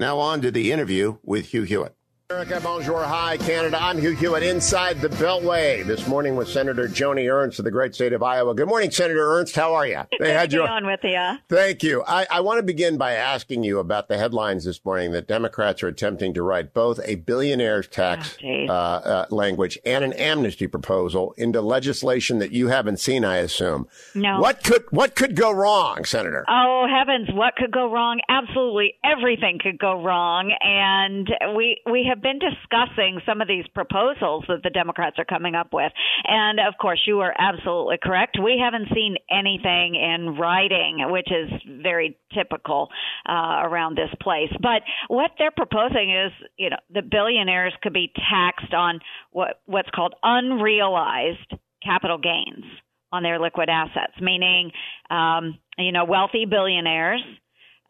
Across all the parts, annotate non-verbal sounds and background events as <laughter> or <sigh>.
Now on to the interview with Hugh Hewitt. America, bonjour, hi, Canada. I'm Hugh Hewitt inside the Beltway this morning with Senator Joni Ernst of the great state of Iowa. Good morning, Senator Ernst. How are you? They had you on with you. Thank you. I, I want to begin by asking you about the headlines this morning that Democrats are attempting to write both a billionaire's tax oh, uh, uh, language and an amnesty proposal into legislation that you haven't seen, I assume. No. What could what could go wrong, Senator? Oh heavens, what could go wrong? Absolutely everything could go wrong, and we we have been discussing some of these proposals that the Democrats are coming up with. And of course, you are absolutely correct. We haven't seen anything in writing, which is very typical uh, around this place. But what they're proposing is, you know, the billionaires could be taxed on what what's called unrealized capital gains on their liquid assets, meaning, um, you know, wealthy billionaires.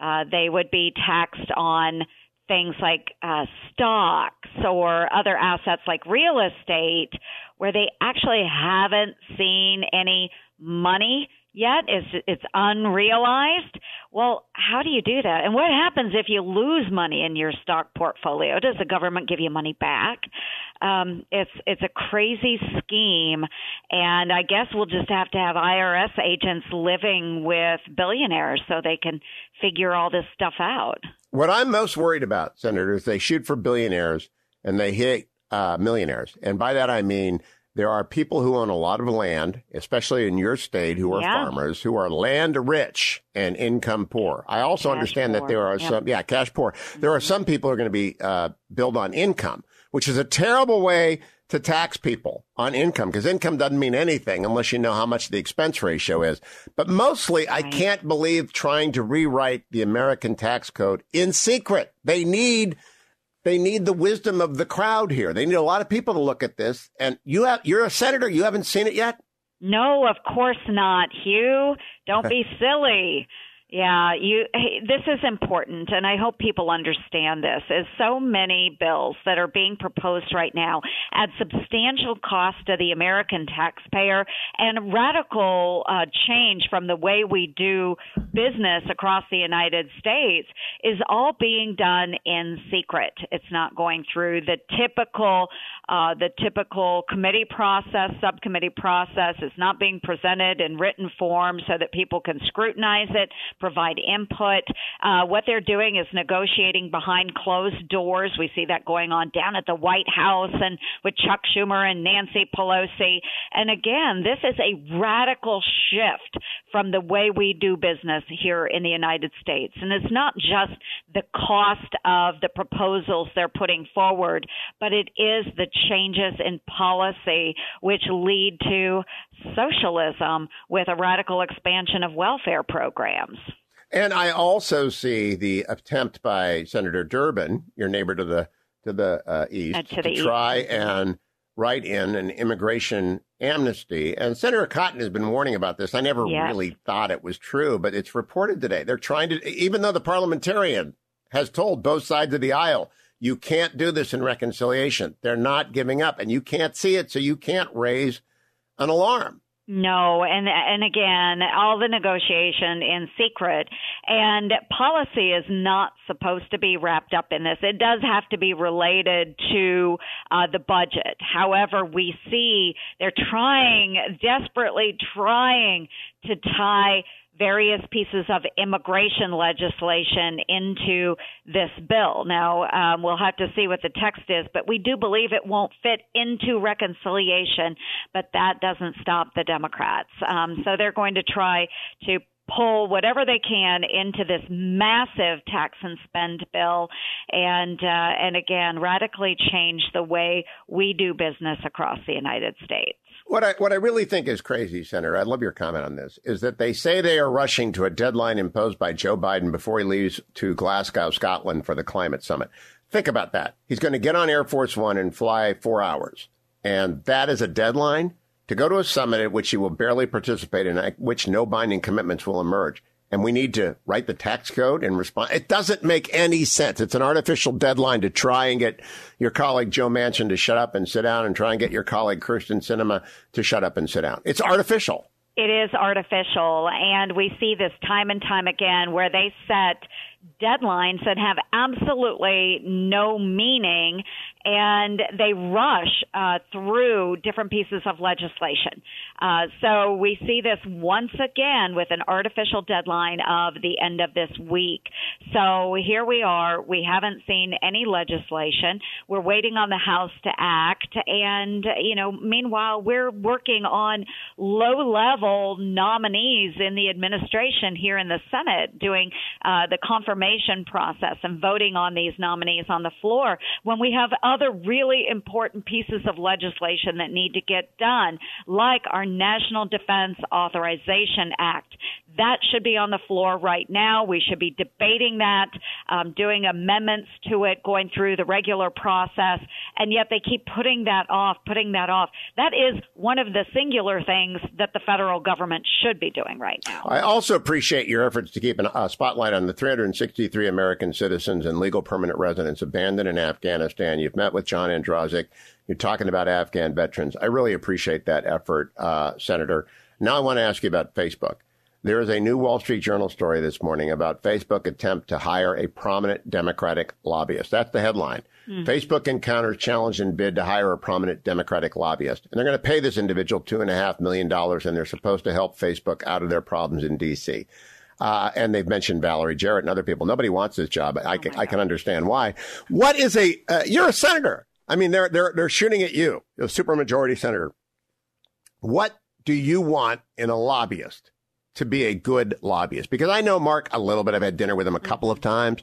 Uh, they would be taxed on things like uh, stocks or other assets like real estate where they actually haven't seen any money yet it's it's unrealized. Well how do you do that? And what happens if you lose money in your stock portfolio? Does the government give you money back? Um it's it's a crazy scheme and i guess we'll just have to have irs agents living with billionaires so they can figure all this stuff out what i'm most worried about senator is they shoot for billionaires and they hit uh, millionaires and by that i mean there are people who own a lot of land, especially in your state, who are yeah. farmers, who are land rich and income poor. I also cash understand poor. that there are yep. some, yeah, cash poor. Mm-hmm. There are some people who are going to be uh, billed on income, which is a terrible way to tax people on income because income doesn't mean anything unless you know how much the expense ratio is. But mostly, right. I can't believe trying to rewrite the American tax code in secret. They need they need the wisdom of the crowd here. They need a lot of people to look at this. And you have, you're a senator. You haven't seen it yet? No, of course not, Hugh. Don't <laughs> be silly. Yeah, you hey, this is important and I hope people understand this. Is so many bills that are being proposed right now add substantial cost to the American taxpayer and radical uh, change from the way we do business across the United States is all being done in secret. It's not going through the typical uh, the typical committee process, subcommittee process It's not being presented in written form so that people can scrutinize it provide input. Uh, what they're doing is negotiating behind closed doors. We see that going on down at the White House and with Chuck Schumer and Nancy Pelosi. And again, this is a radical shift from the way we do business here in the United States. And it's not just the cost of the proposals they're putting forward, but it is the changes in policy which lead to socialism with a radical expansion of welfare programs. And I also see the attempt by Senator Durbin, your neighbor to the to the uh, east, uh, to, the to try and write in an immigration amnesty. And Senator Cotton has been warning about this. I never yes. really thought it was true, but it's reported today. They're trying to, even though the parliamentarian has told both sides of the aisle, you can't do this in reconciliation. They're not giving up, and you can't see it, so you can't raise an alarm. No, and and again, all the negotiation in secret, and policy is not supposed to be wrapped up in this. It does have to be related to uh, the budget. However, we see they're trying desperately trying to tie various pieces of immigration legislation into this bill. Now, um, we'll have to see what the text is, but we do believe it won't fit into reconciliation, but that doesn't stop the Democrats. Um, so they're going to try to pull whatever they can into this massive tax and spend bill and uh, and again radically change the way we do business across the United States. What I what I really think is crazy, Senator, I love your comment on this, is that they say they are rushing to a deadline imposed by Joe Biden before he leaves to Glasgow, Scotland for the climate summit. Think about that. He's going to get on Air Force One and fly four hours. And that is a deadline to go to a summit at which he will barely participate and at which no binding commitments will emerge. And we need to write the tax code and respond. It doesn't make any sense. It's an artificial deadline to try and get your colleague Joe Manchin to shut up and sit down and try and get your colleague Kyrsten Sinema to shut up and sit down. It's artificial. It is artificial. And we see this time and time again where they set deadlines that have absolutely no meaning and they rush uh, through different pieces of legislation. Uh, so we see this once again with an artificial deadline of the end of this week. So here we are. We haven't seen any legislation. We're waiting on the House to act. And, you know, meanwhile, we're working on low level nominees in the administration here in the Senate doing uh, the confirmation process and voting on these nominees on the floor when we have other really important pieces of legislation that need to get done, like our National Defense Authorization Act. That should be on the floor right now. We should be debating that, um, doing amendments to it, going through the regular process, and yet they keep putting that off, putting that off. That is one of the singular things that the federal government should be doing right now. I also appreciate your efforts to keep a spotlight on the 363 American citizens and legal permanent residents abandoned in Afghanistan. You've met with John Andrasik. You're talking about Afghan veterans. I really appreciate that effort, uh, Senator. Now I want to ask you about Facebook. There is a new Wall Street Journal story this morning about Facebook attempt to hire a prominent Democratic lobbyist. That's the headline. Mm. Facebook encounters challenge and bid to hire a prominent Democratic lobbyist. And they're going to pay this individual two and a half million dollars and they're supposed to help Facebook out of their problems in DC. Uh, and they've mentioned Valerie Jarrett and other people. Nobody wants this job. I, oh can, I can understand why. What is a, uh, you're a senator. I mean, they're, they're, they're shooting at you, a supermajority senator. What do you want in a lobbyist? To be a good lobbyist? Because I know Mark a little bit. I've had dinner with him a couple of times.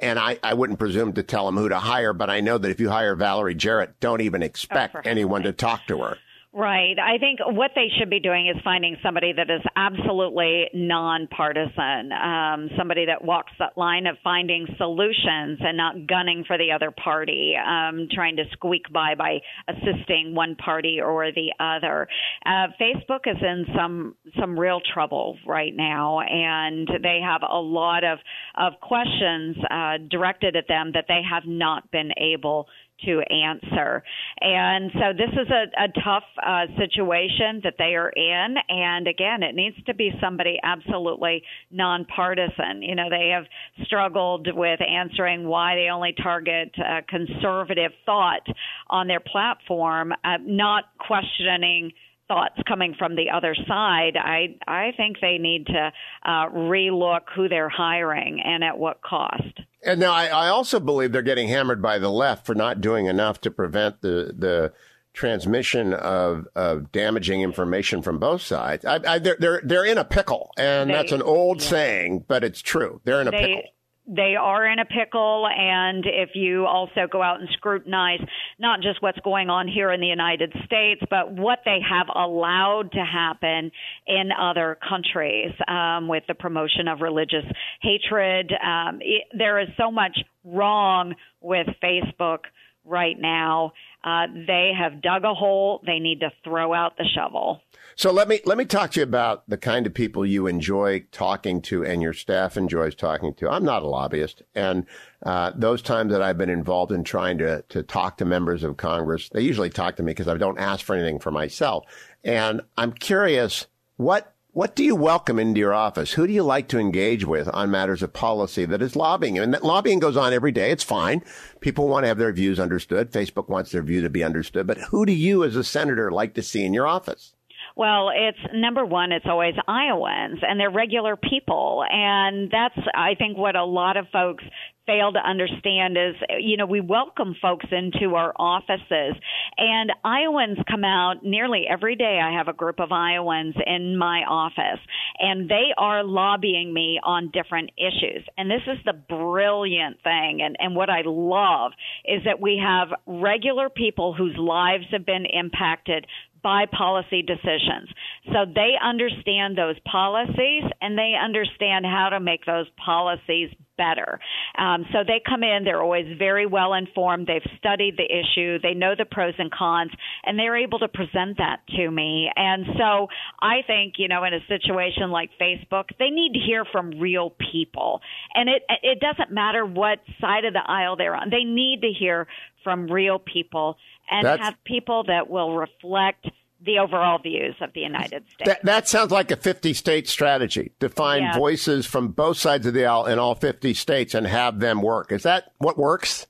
And I, I wouldn't presume to tell him who to hire, but I know that if you hire Valerie Jarrett, don't even expect oh, anyone to talk to her. Right. I think what they should be doing is finding somebody that is absolutely nonpartisan, um, somebody that walks that line of finding solutions and not gunning for the other party, um, trying to squeak by by assisting one party or the other. Uh, Facebook is in some some real trouble right now, and they have a lot of of questions uh, directed at them that they have not been able to answer. And so this is a, a tough uh, situation that they are in. And again, it needs to be somebody absolutely nonpartisan. You know, they have struggled with answering why they only target uh, conservative thought on their platform, uh, not questioning thoughts coming from the other side, I I think they need to uh, relook who they're hiring and at what cost. And now I, I also believe they're getting hammered by the left for not doing enough to prevent the the transmission of, of damaging information from both sides. I, I, they're, they're, they're in a pickle, and they, that's an old yeah. saying, but it's true. They're in a they, pickle they are in a pickle. And if you also go out and scrutinize not just what's going on here in the United States, but what they have allowed to happen in other countries um, with the promotion of religious hatred, um, it, there is so much wrong with Facebook right now. Uh, they have dug a hole. They need to throw out the shovel. So let me let me talk to you about the kind of people you enjoy talking to, and your staff enjoys talking to. I'm not a lobbyist, and uh, those times that I've been involved in trying to to talk to members of Congress, they usually talk to me because I don't ask for anything for myself. And I'm curious what what do you welcome into your office? Who do you like to engage with on matters of policy that is lobbying? And that lobbying goes on every day. It's fine. People want to have their views understood. Facebook wants their view to be understood. But who do you as a senator like to see in your office? Well, it's number one, it's always Iowans and they're regular people. And that's, I think, what a lot of folks fail to understand is, you know, we welcome folks into our offices and Iowans come out nearly every day. I have a group of Iowans in my office and they are lobbying me on different issues. And this is the brilliant thing. And, and what I love is that we have regular people whose lives have been impacted by policy decisions. So they understand those policies and they understand how to make those policies better. Um, so they come in, they're always very well informed, they've studied the issue, they know the pros and cons, and they're able to present that to me. And so I think, you know, in a situation like Facebook, they need to hear from real people. And it it doesn't matter what side of the aisle they're on. They need to hear from real people and That's, have people that will reflect the overall views of the United States. That, that sounds like a 50 state strategy to find yeah. voices from both sides of the aisle in all 50 states and have them work. Is that what works?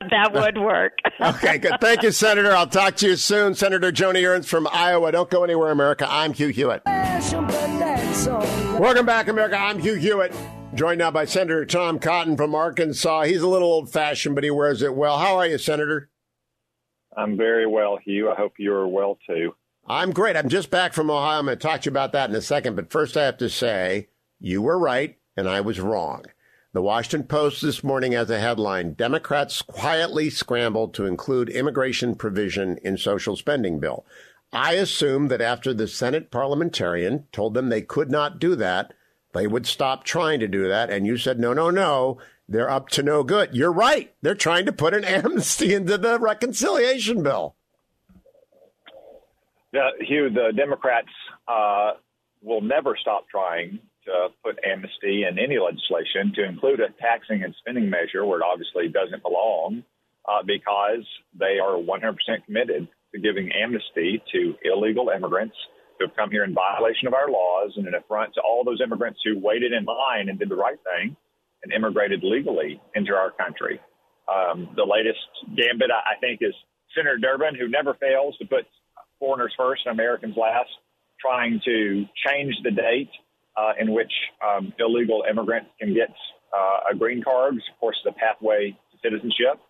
That would work. <laughs> okay, good. Thank you, Senator. I'll talk to you soon. Senator Joni Ernst from Iowa. Don't go anywhere, America. I'm Hugh Hewitt. Welcome back, America. I'm Hugh Hewitt. Joined now by Senator Tom Cotton from Arkansas. He's a little old fashioned, but he wears it well. How are you, Senator? I'm very well, Hugh. I hope you're well too. I'm great. I'm just back from Ohio. I'm going to talk to you about that in a second. But first, I have to say you were right and I was wrong. The Washington Post this morning has a headline Democrats quietly scrambled to include immigration provision in social spending bill. I assume that after the Senate parliamentarian told them they could not do that, they would stop trying to do that. And you said, no, no, no. They're up to no good. You're right. They're trying to put an <laughs> amnesty into the reconciliation bill. Yeah, Hugh, the Democrats uh, will never stop trying to put amnesty in any legislation to include a taxing and spending measure where it obviously doesn't belong uh, because they are 100% committed to giving amnesty to illegal immigrants who have come here in violation of our laws and an affront to all those immigrants who waited in line and did the right thing and immigrated legally into our country. Um, the latest gambit, I think, is Senator Durbin, who never fails to put foreigners first and Americans last, trying to change the date uh, in which um, illegal immigrants can get uh, a green card. Of course, the pathway to citizenship.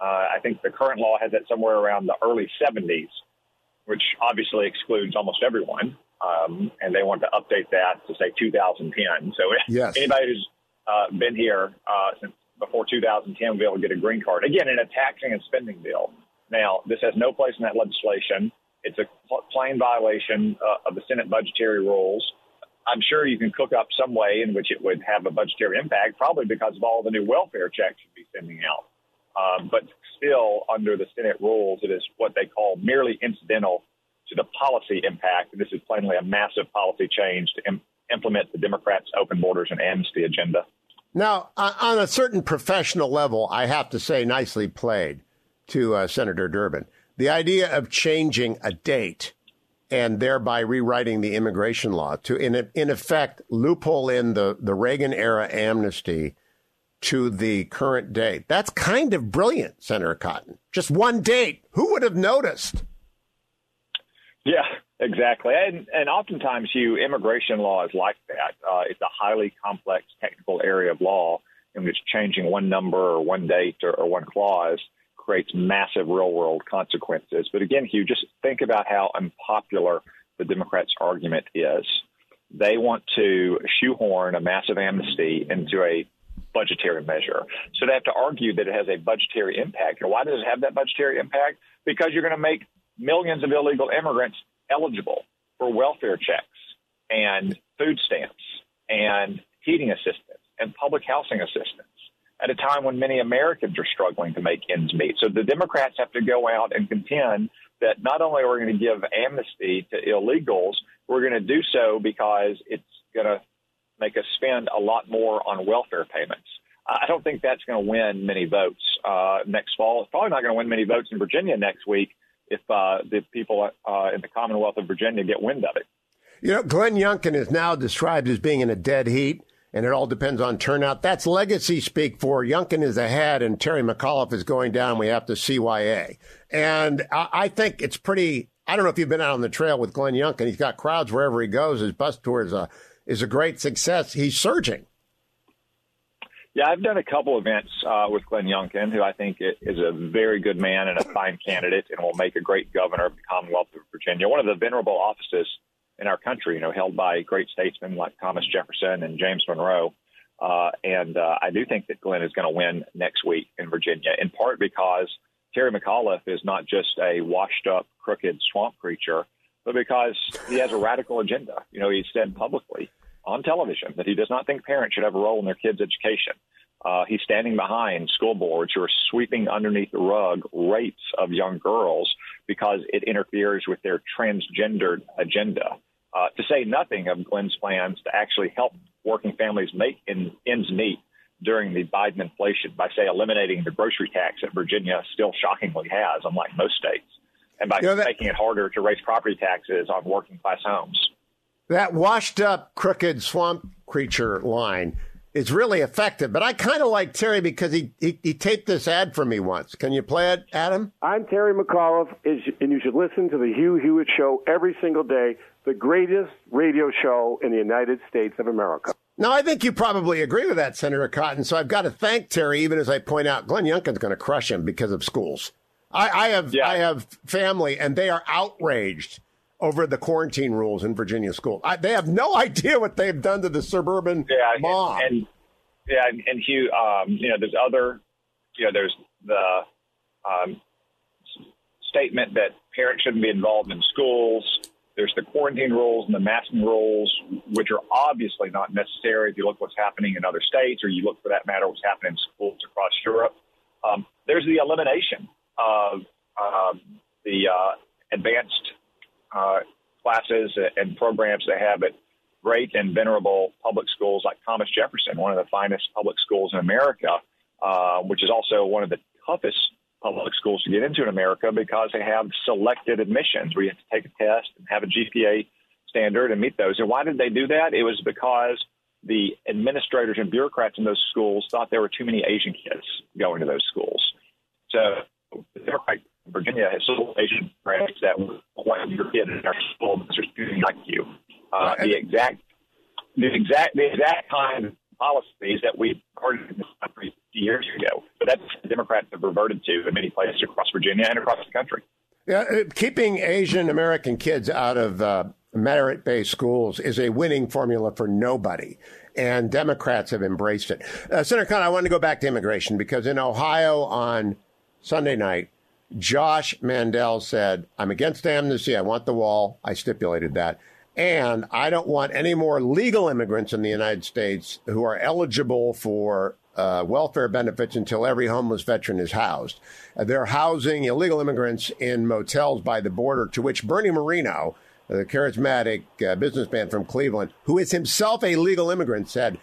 Uh, I think the current law has it somewhere around the early 70s, which obviously excludes almost everyone. Um, and they want to update that to say 2010. So <laughs> yes. anybody who's uh, been here uh, since before 2010 will be able to get a green card. Again, in a taxing and spending bill. Now, this has no place in that legislation. It's a plain violation uh, of the Senate budgetary rules. I'm sure you can cook up some way in which it would have a budgetary impact, probably because of all the new welfare checks you'd be sending out. Um, but still, under the Senate rules, it is what they call merely incidental to the policy impact. This is plainly a massive policy change to Im- implement the Democrats' open borders and amnesty agenda. Now, on a certain professional level, I have to say, nicely played to uh, Senator Durbin. The idea of changing a date and thereby rewriting the immigration law to, in, in effect, loophole in the, the Reagan era amnesty to the current date. That's kind of brilliant, Senator Cotton. Just one date. Who would have noticed? Yeah, exactly. And, and oftentimes, you immigration law is like that. Uh, it's a highly complex technical area of law in which changing one number or one date or, or one clause creates massive real world consequences. But again, Hugh, just think about how unpopular the Democrats' argument is. They want to shoehorn a massive amnesty into a budgetary measure. So they have to argue that it has a budgetary impact. And why does it have that budgetary impact? Because you're going to make millions of illegal immigrants eligible for welfare checks and food stamps and heating assistance and public housing assistance at a time when many Americans are struggling to make ends meet. So the Democrats have to go out and contend that not only are we going to give amnesty to illegals, we're going to do so because it's going to make us spend a lot more on welfare payments. I don't think that's going to win many votes uh, next fall. It's probably not going to win many votes in Virginia next week if uh, the people uh, in the Commonwealth of Virginia get wind of it. You know, Glenn Youngkin is now described as being in a dead heat, and it all depends on turnout. That's legacy speak for Youngkin is ahead, and Terry McAuliffe is going down. We have to CYA. And I, I think it's pretty I don't know if you've been out on the trail with Glenn Youngkin. He's got crowds wherever he goes. His bus tour is a is a great success. He's surging. Yeah, I've done a couple events uh, with Glenn Youngkin, who I think is a very good man and a fine candidate, and will make a great governor of the Commonwealth of Virginia. One of the venerable offices in our country, you know, held by great statesmen like Thomas Jefferson and James Monroe. Uh, and uh, I do think that Glenn is going to win next week in Virginia, in part because Terry McAuliffe is not just a washed up, crooked swamp creature, but because he has a radical agenda. You know, he said publicly on television that he does not think parents should have a role in their kids' education. Uh, he's standing behind school boards who are sweeping underneath the rug rapes of young girls because it interferes with their transgendered agenda. Uh, to say nothing of Glenn's plans to actually help working families make in, ends meet during the Biden inflation by, say, eliminating the grocery tax that Virginia still shockingly has, unlike most states, and by you know, that, making it harder to raise property taxes on working class homes. That washed up, crooked swamp creature line is really effective. But I kind of like Terry because he, he, he taped this ad for me once. Can you play it, Adam? I'm Terry McAuliffe, and you should listen to the Hugh Hewitt Show every single day, the greatest radio show in the United States of America. Now, I think you probably agree with that, Senator Cotton. So I've got to thank Terry, even as I point out Glenn Youngkin's going to crush him because of schools. I, I have yeah. I have family, and they are outraged over the quarantine rules in Virginia school. I, they have no <laughs> idea what they've done to the suburban yeah, mom. And, and yeah, and, and Hugh, um, you know, there's other, you know, there's the um, statement that parents shouldn't be involved in schools. There's the quarantine rules and the masking rules, which are obviously not necessary if you look what's happening in other states, or you look, for that matter, what's happening in schools across Europe. Um, there's the elimination of uh, the uh, advanced uh, classes and programs they have at great and venerable public schools like Thomas Jefferson, one of the finest public schools in America, uh, which is also one of the toughest public schools to get into in America because they have selected admissions where you have to take a test and have a GPA standard and meet those. And why did they do that? It was because the administrators and bureaucrats in those schools thought there were too many Asian kids going to those schools. So the Democrat Virginia has Asian parents that want your kid in our school because they're student like you. Uh, the exact, the exact, the exact kind of policies that we started in this country years ago. But that's the Democrats have reverted to in many places across Virginia and across the country. Yeah, uh, keeping Asian American kids out of uh, merit based schools is a winning formula for nobody. And Democrats have embraced it. Uh, Senator Cotton, I want to go back to immigration because in Ohio on Sunday night, Josh Mandel said, I'm against amnesty. I want the wall. I stipulated that. And I don't want any more legal immigrants in the United States who are eligible for uh, welfare benefits until every homeless veteran is housed. Uh, they're housing illegal immigrants in motels by the border, to which Bernie Moreno, the charismatic uh, businessman from Cleveland, who is himself a legal immigrant, said,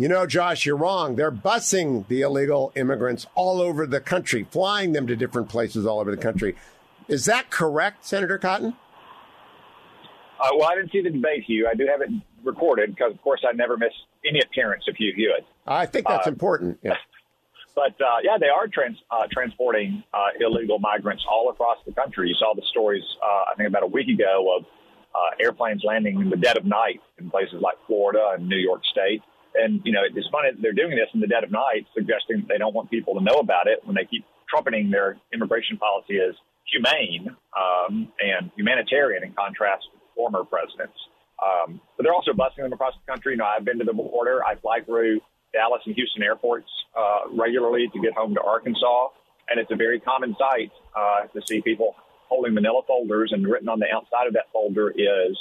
you know, Josh, you're wrong. They're busing the illegal immigrants all over the country, flying them to different places all over the country. Is that correct, Senator Cotton? Uh, well, I didn't see the debate, Hugh. I do have it recorded because, of course, I never miss any appearance of Hugh Hewitt. I think that's uh, important. Yeah. <laughs> But uh, yeah, they are trans, uh, transporting uh, illegal migrants all across the country. You saw the stories, uh, I think, about a week ago of airplanes landing in the dead of night in places like Florida and New York State. And, you know, it's funny they're doing this in the dead of night, suggesting they don't want people to know about it when they keep trumpeting their immigration policy as humane um, and humanitarian in contrast to former presidents. Um, but they're also busing them across the country. You know, I've been to the border. I fly through Dallas and Houston airports uh, regularly to get home to Arkansas. And it's a very common sight uh, to see people holding manila folders, and written on the outside of that folder is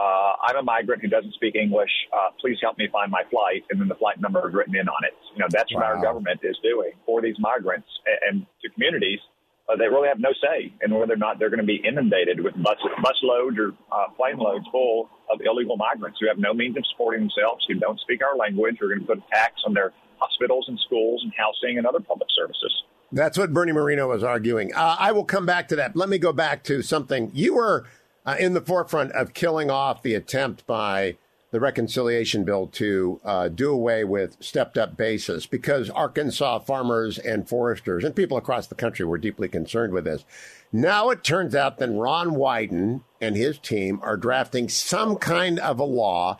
uh, I'm a migrant who doesn't speak English. Uh, please help me find my flight. And then the flight number is written in on it. You know, that's what wow. our government is doing for these migrants and, and to communities. Uh, they really have no say in whether or not they're going to be inundated with bus, bus loads or uh, plane loads full of illegal migrants who have no means of supporting themselves, who don't speak our language, who are going to put a tax on their hospitals and schools and housing and other public services. That's what Bernie Moreno was arguing. Uh, I will come back to that. Let me go back to something you were uh, in the forefront of killing off the attempt by the reconciliation bill to uh, do away with stepped up basis because Arkansas farmers and foresters and people across the country were deeply concerned with this. Now it turns out that Ron Wyden and his team are drafting some kind of a law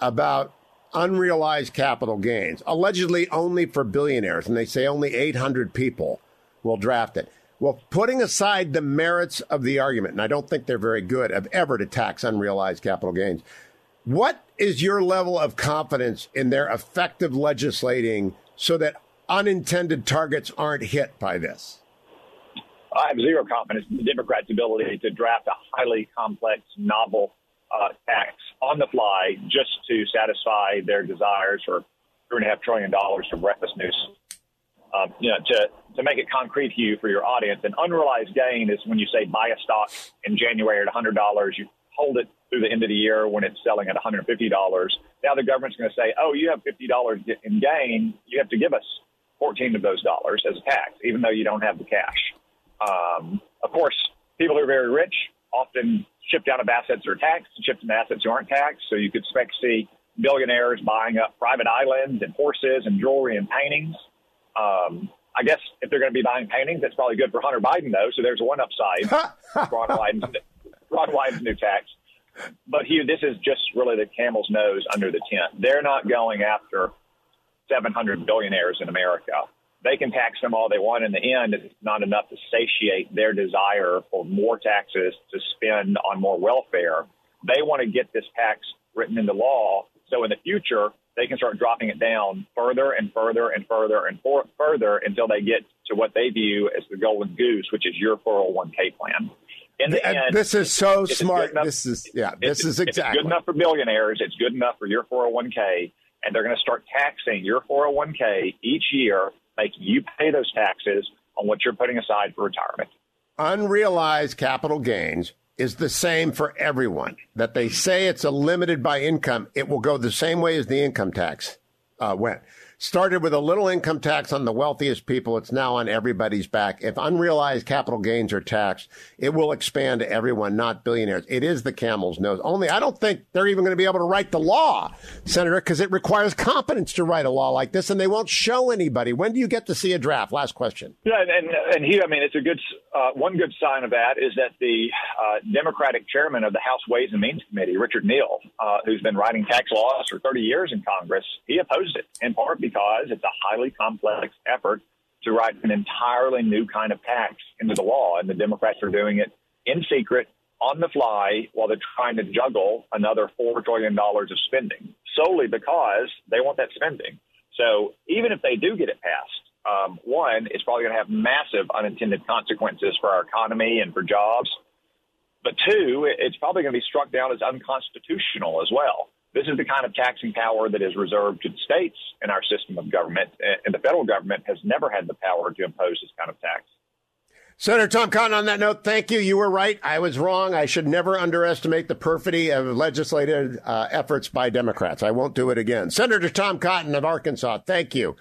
about unrealized capital gains, allegedly only for billionaires. And they say only 800 people will draft it. Well, putting aside the merits of the argument, and I don't think they're very good of ever to tax unrealized capital gains, what is your level of confidence in their effective legislating so that unintended targets aren't hit by this? I have zero confidence in the Democrats' ability to draft a highly complex, novel uh, tax on the fly just to satisfy their desires for two and a half trillion dollars from breakfast news. Um, you know, to to make it concrete you for your audience, an unrealized gain is when you say buy a stock in January at $100, you hold it through the end of the year when it's selling at $150. Now the government's going to say, oh, you have $50 in gain. You have to give us 14 of those dollars as a tax, even though you don't have the cash. Um, of course, people who are very rich often ship down of assets that are taxed and ship into assets who aren't taxed. So you could expect to see billionaires buying up private islands and horses and jewelry and paintings. Um, I guess if they're going to be buying paintings, that's probably good for Hunter Biden, though. So there's one upside. <laughs> Ron Wyden's, Ron Wyden's new tax. But he, this is just really the camel's nose under the tent. They're not going after 700 billionaires in America. They can tax them all they want. In the end, it's not enough to satiate their desire for more taxes to spend on more welfare. They want to get this tax written into law so in the future they can start dropping it down further and further and further and for, further until they get to what they view as the golden goose, which is your 401k plan. In the end, this is so smart. Enough, this is yeah. This is exactly good enough for billionaires. It's good enough for your 401k, and they're going to start taxing your 401k each year, making you pay those taxes on what you're putting aside for retirement. Unrealized capital gains is the same for everyone. That they say it's a limited by income, it will go the same way as the income tax uh, went started with a little income tax on the wealthiest people. It's now on everybody's back. If unrealized capital gains are taxed, it will expand to everyone, not billionaires. It is the camel's nose. Only I don't think they're even going to be able to write the law, Senator, because it requires competence to write a law like this, and they won't show anybody. When do you get to see a draft? Last question. Yeah, and and here, I mean, it's a good uh, one. Good sign of that is that the uh, Democratic chairman of the House Ways and Means Committee, Richard Neal, uh, who's been writing tax laws for 30 years in Congress, he opposed it in part because it's a highly complex effort to write an entirely new kind of tax into the law. And the Democrats are doing it in secret, on the fly, while they're trying to juggle another $4 trillion of spending solely because they want that spending. So even if they do get it passed, um, one, it's probably going to have massive unintended consequences for our economy and for jobs. But two, it's probably going to be struck down as unconstitutional as well. This is the kind of taxing power that is reserved to the states in our system of government, and the federal government has never had the power to impose this kind of tax. Senator Tom Cotton, on that note, thank you. You were right. I was wrong. I should never underestimate the perfidy of legislative uh, efforts by Democrats. I won't do it again. Senator Tom Cotton of Arkansas, thank you.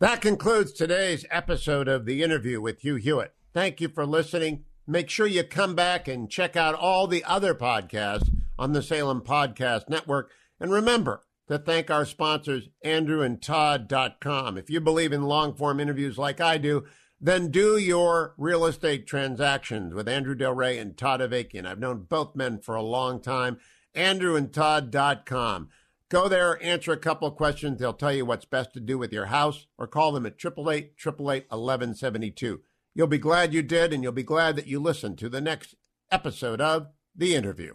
That concludes today's episode of The Interview with Hugh Hewitt. Thank you for listening. Make sure you come back and check out all the other podcasts on the Salem Podcast Network. And remember to thank our sponsors, andrewandtodd.com. If you believe in long form interviews like I do, then do your real estate transactions with Andrew Del Rey and Todd Avakian. I've known both men for a long time. andrewandtodd.com. Go there, answer a couple of questions. They'll tell you what's best to do with your house or call them at 888 888 1172. You'll be glad you did, and you'll be glad that you listened to the next episode of The Interview.